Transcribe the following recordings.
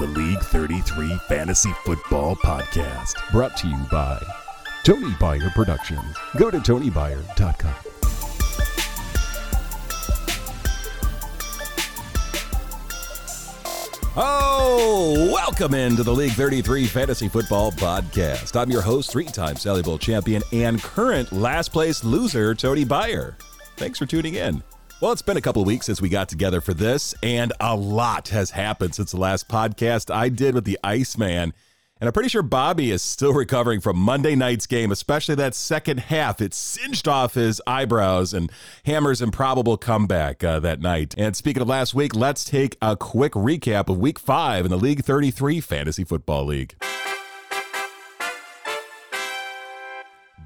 the League 33 Fantasy Football Podcast. Brought to you by Tony Byer Productions. Go to TonyByer.com. Oh, welcome into the League 33 Fantasy Football Podcast. I'm your host, three time Sally Bowl champion, and current last place loser, Tony Byer. Thanks for tuning in. Well, it's been a couple of weeks since we got together for this, and a lot has happened since the last podcast I did with the Iceman. And I'm pretty sure Bobby is still recovering from Monday night's game, especially that second half. It singed off his eyebrows and Hammer's improbable comeback uh, that night. And speaking of last week, let's take a quick recap of week five in the League 33 Fantasy Football League.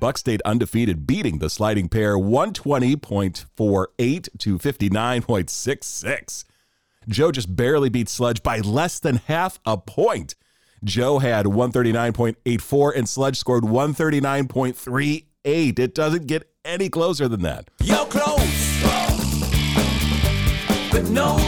Buck stayed undefeated, beating the sliding pair 120.48 to 59.66. Joe just barely beat Sludge by less than half a point. Joe had 139.84 and Sludge scored 139.38. It doesn't get any closer than that. But no.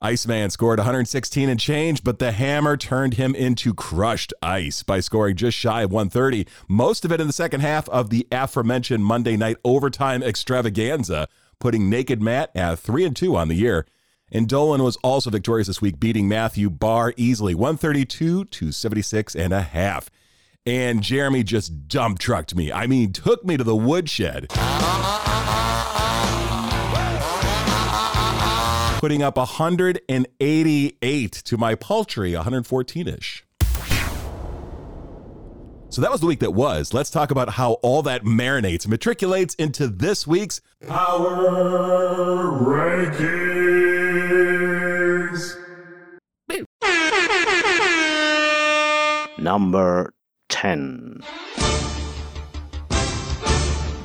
Iceman scored 116 and change, but the hammer turned him into crushed ice by scoring just shy of 130, most of it in the second half of the aforementioned Monday night overtime extravaganza, putting Naked Matt at 3 and 2 on the year. And Dolan was also victorious this week, beating Matthew Barr easily, 132 to 76 and a half. And Jeremy just dump trucked me. I mean, took me to the woodshed. Uh-huh, uh-huh, uh-huh. Putting up 188 to my paltry 114 ish. So that was the week that was. Let's talk about how all that marinates, matriculates into this week's Power Rankings. Number 10.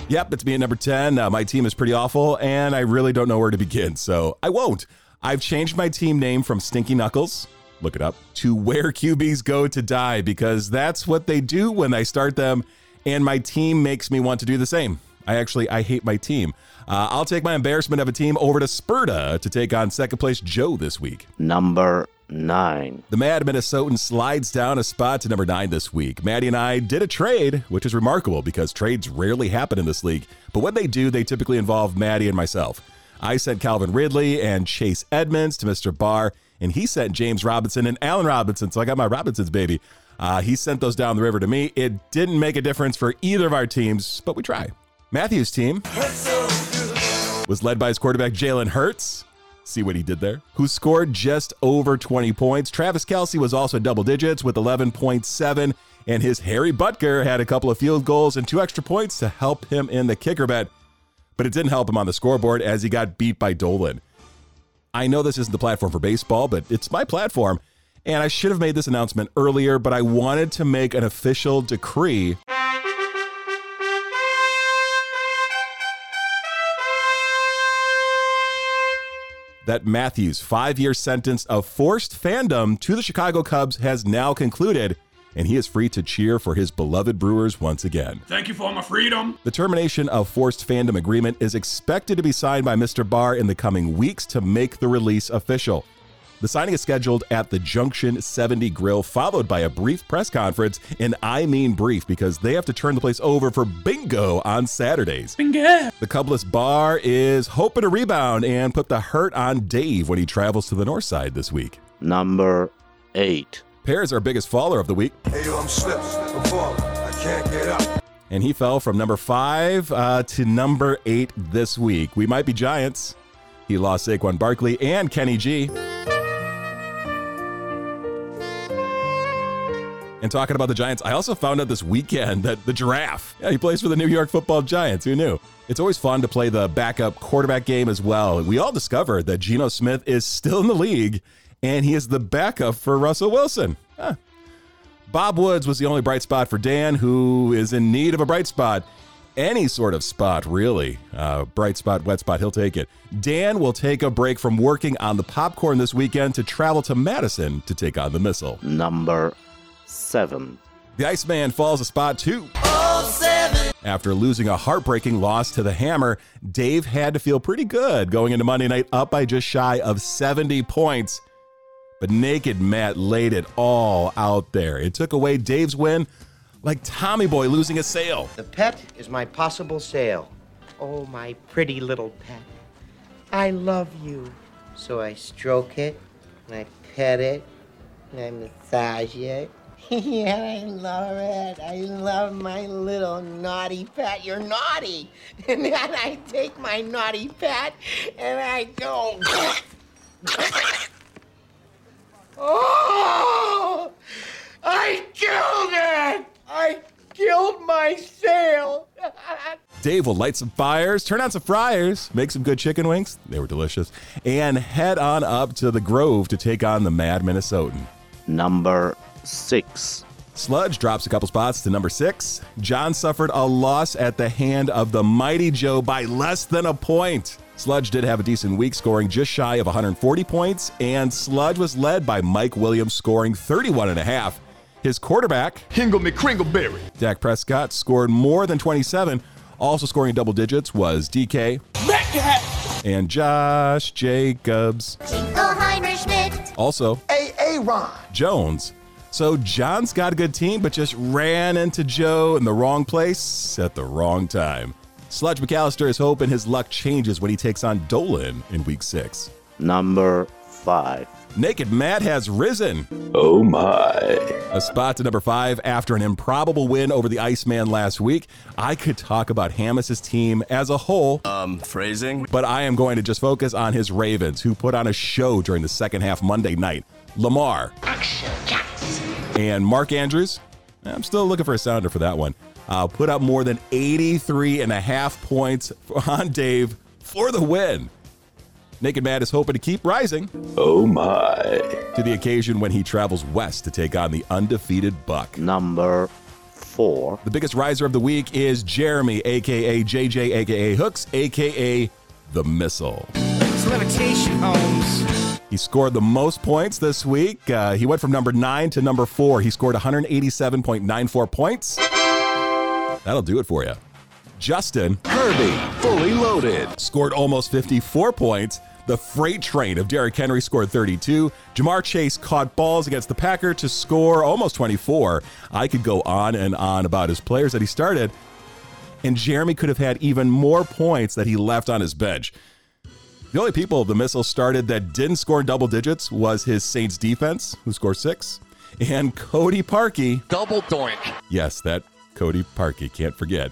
Yep, it's me at number 10. Uh, my team is pretty awful, and I really don't know where to begin, so I won't. I've changed my team name from Stinky Knuckles, look it up, to Where QBs Go to Die, because that's what they do when I start them, and my team makes me want to do the same. I actually, I hate my team. Uh, I'll take my embarrassment of a team over to Sparta to take on second place Joe this week. Number 9. The Mad Minnesotan slides down a spot to number nine this week. Maddie and I did a trade, which is remarkable because trades rarely happen in this league. But when they do, they typically involve Maddie and myself. I sent Calvin Ridley and Chase Edmonds to Mr. Barr, and he sent James Robinson and Allen Robinson. So I got my Robinsons, baby. Uh, he sent those down the river to me. It didn't make a difference for either of our teams, but we try. Matthew's team was led by his quarterback, Jalen Hurts. See what he did there? Who scored just over 20 points. Travis Kelce was also double digits with 11.7, and his Harry Butker had a couple of field goals and two extra points to help him in the kicker bet. But it didn't help him on the scoreboard as he got beat by Dolan. I know this isn't the platform for baseball, but it's my platform. And I should have made this announcement earlier, but I wanted to make an official decree that Matthews' five year sentence of forced fandom to the Chicago Cubs has now concluded, and he is free to cheer for his beloved Brewers once again. Thank you for my freedom. The termination of forced fandom agreement is expected to be signed by Mr. Barr in the coming weeks to make the release official. The signing is scheduled at the Junction 70 Grill, followed by a brief press conference. And I mean brief because they have to turn the place over for bingo on Saturdays. Bingo. The Cubless Barr is hoping to rebound and put the hurt on Dave when he travels to the north side this week. Number 8. Pear is our biggest faller of the week, Hey, yo, I'm slipping, I'm falling, I can't get up. and he fell from number five uh, to number eight this week. We might be giants. He lost Saquon Barkley and Kenny G. And talking about the Giants, I also found out this weekend that the giraffe, yeah, he plays for the New York football Giants. Who knew? It's always fun to play the backup quarterback game as well. We all discovered that Geno Smith is still in the league and he is the backup for Russell Wilson. Huh. Bob Woods was the only bright spot for Dan, who is in need of a bright spot. Any sort of spot, really. Uh, bright spot, wet spot, he'll take it. Dan will take a break from working on the popcorn this weekend to travel to Madison to take on the missile. Number 7. The Iceman falls a spot too. After losing a heartbreaking loss to the Hammer, Dave had to feel pretty good going into Monday night up by just shy of 70 points. but Naked Matt laid it all out there. It took away Dave's win like Tommy Boy losing a sale. The pet is my possible sale. Oh, my pretty little pet. I love you. So I stroke it, and I pet it, and I massage it. yeah, I love it. I love my little naughty pet. You're naughty. And then I take my naughty pet, and I go. oh! I killed it! I killed my sale! Dave will light some fires, turn on some fryers, make some good chicken wings. They were delicious. And head on up to the Grove to take on the Mad Minnesotan. Number 6. Sludge drops a couple spots to number six. John suffered a loss at the hand of the mighty Joe by less than a point. Sludge did have a decent week, scoring just shy of 140 points, and Sludge was led by Mike Williams, scoring 31 and a half. His quarterback, Hingle McCringleberry. Dak Prescott, scored more than 27. Also scoring double digits was DK and Josh Jacobs. Jingleheimer Schmidt. Also, A.A. Ron. Jones. So John's got a good team, but just ran into Joe in the wrong place at the wrong time. Sludge McAllister is hoping his luck changes when he takes on Dolan in week six. Number 5. Naked Matt has risen Oh my. a spot to number five after an improbable win over the Iceman last week. I could talk about Hammer's team as a whole, Um, phrasing? but I am going to just focus on his Ravens, who put on a show during the second half Monday night. Lamar and Mark Andrews. I'm still looking for a sounder for that one. Uh, put up more than 83 and a half points on Dave for the win. Naked Matt is hoping to keep rising Oh my. to the occasion when he travels west to take on the undefeated Buck. Number 4. The biggest riser of the week is Jeremy, aka JJ, aka Hooks, aka the Missile. It's levitation, Holmes. He scored the most points this week. Uh, he went from number nine to number four. He scored 187.94 points. That'll do it for you. Justin Kirby, fully loaded. scored almost 54 points. The freight train of Derrick Henry scored 32. Ja'Marr Chase caught balls against the Packer to score almost 24. I could go on and on about his players that he started. And Jeremy could have had even more points that he left on his bench. The only people the missile started that didn't score double digits was his Saints defense, who scored six, and Cody Parkey. Double doink. Yes, that Cody Parkey, can't forget.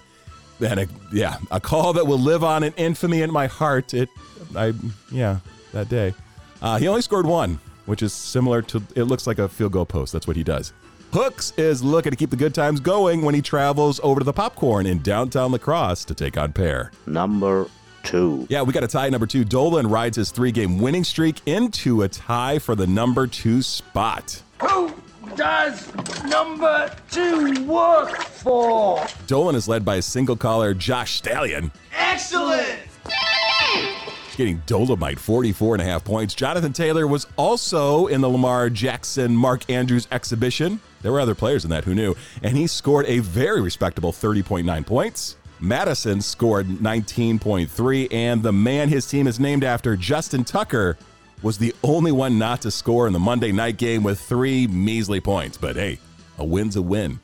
And a, yeah, a call that will live on in infamy in my heart. It, I, yeah, that day. Uh, he only scored one, which is similar to. It looks like a field goal post. That's what he does. Hooks is looking to keep the good times going when he travels over to the popcorn in downtown La Crosse to take on Pear. Number 2. Yeah, we got a tie at number two. Dolan rides his three game winning streak into a tie for the number two spot. Who does number two work for? Dolan is led by a single caller, Josh Stallion. Excellent! getting Dolomite 44 and a half points. Jonathan Taylor was also in the Lamar Jackson Mark Andrews exhibition. There were other players in that who knew, and he scored a very respectable 30.9 points. Madison scored 19.3, and the man his team is named after, Justin Tucker, was the only one not to score in the Monday night game with three measly points. But hey, a win's a win.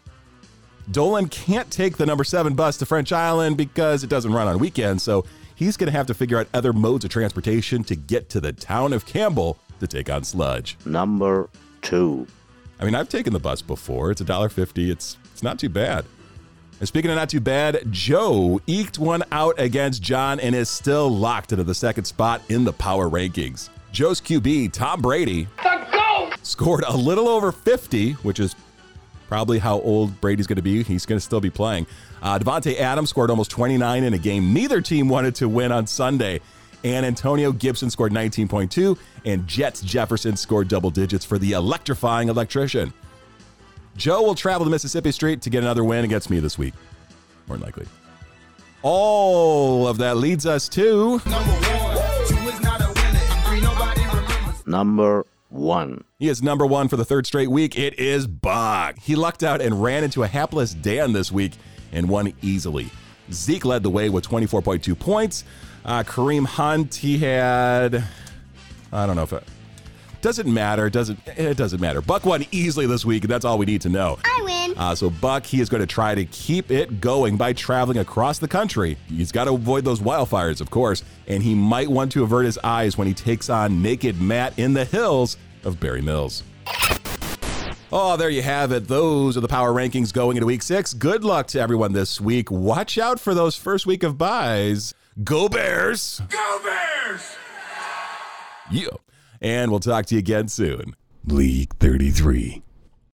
Dolan can't take the number seven bus to French Island because it doesn't run on weekends, so he's going to have to figure out other modes of transportation to get to the town of Campbell to take on Sludge. Number 2. I mean, I've taken the bus before. It's $1.50. It's it's not too bad. And speaking of not too bad, Joe eked one out against John and is still locked into the second spot in the power rankings. Joe's QB, Tom Brady, scored a little over 50, which is probably how old Brady's going to be. He's going to still be playing. Uh, Davante Adams scored almost 29 in a game neither team wanted to win on Sunday. And Antonio Gibson scored 19.2, and Jets Jefferson scored double digits for the electrifying electrician. Joe will travel to Mississippi Street to get another win against me this week, more than likely. All of that leads us to Number one, two is not a winner, and three nobody remembers. Number 1. He is number one for the third straight week. It is Buck. He lucked out and ran into a hapless Dan this week and won easily. Zeke led the way with 24.2 points. Uh, Kareem Hunt, he had, I don't know if it, Doesn't matter. It doesn't it doesn't matter. Buck won easily this week, and that's all we need to know. I win. Uh, so Buck, he is going to try to keep it going by traveling across the country. He's got to avoid those wildfires, of course, and he might want to avert his eyes when he takes on Naked Matt in the hills of Barre Mills. Oh, there you have it. Those are the power rankings going into week six. Good luck to everyone this week. Watch out for those first week of buys. Go Bears! Go Bears! Yeah. And we'll talk to you again soon. League 33.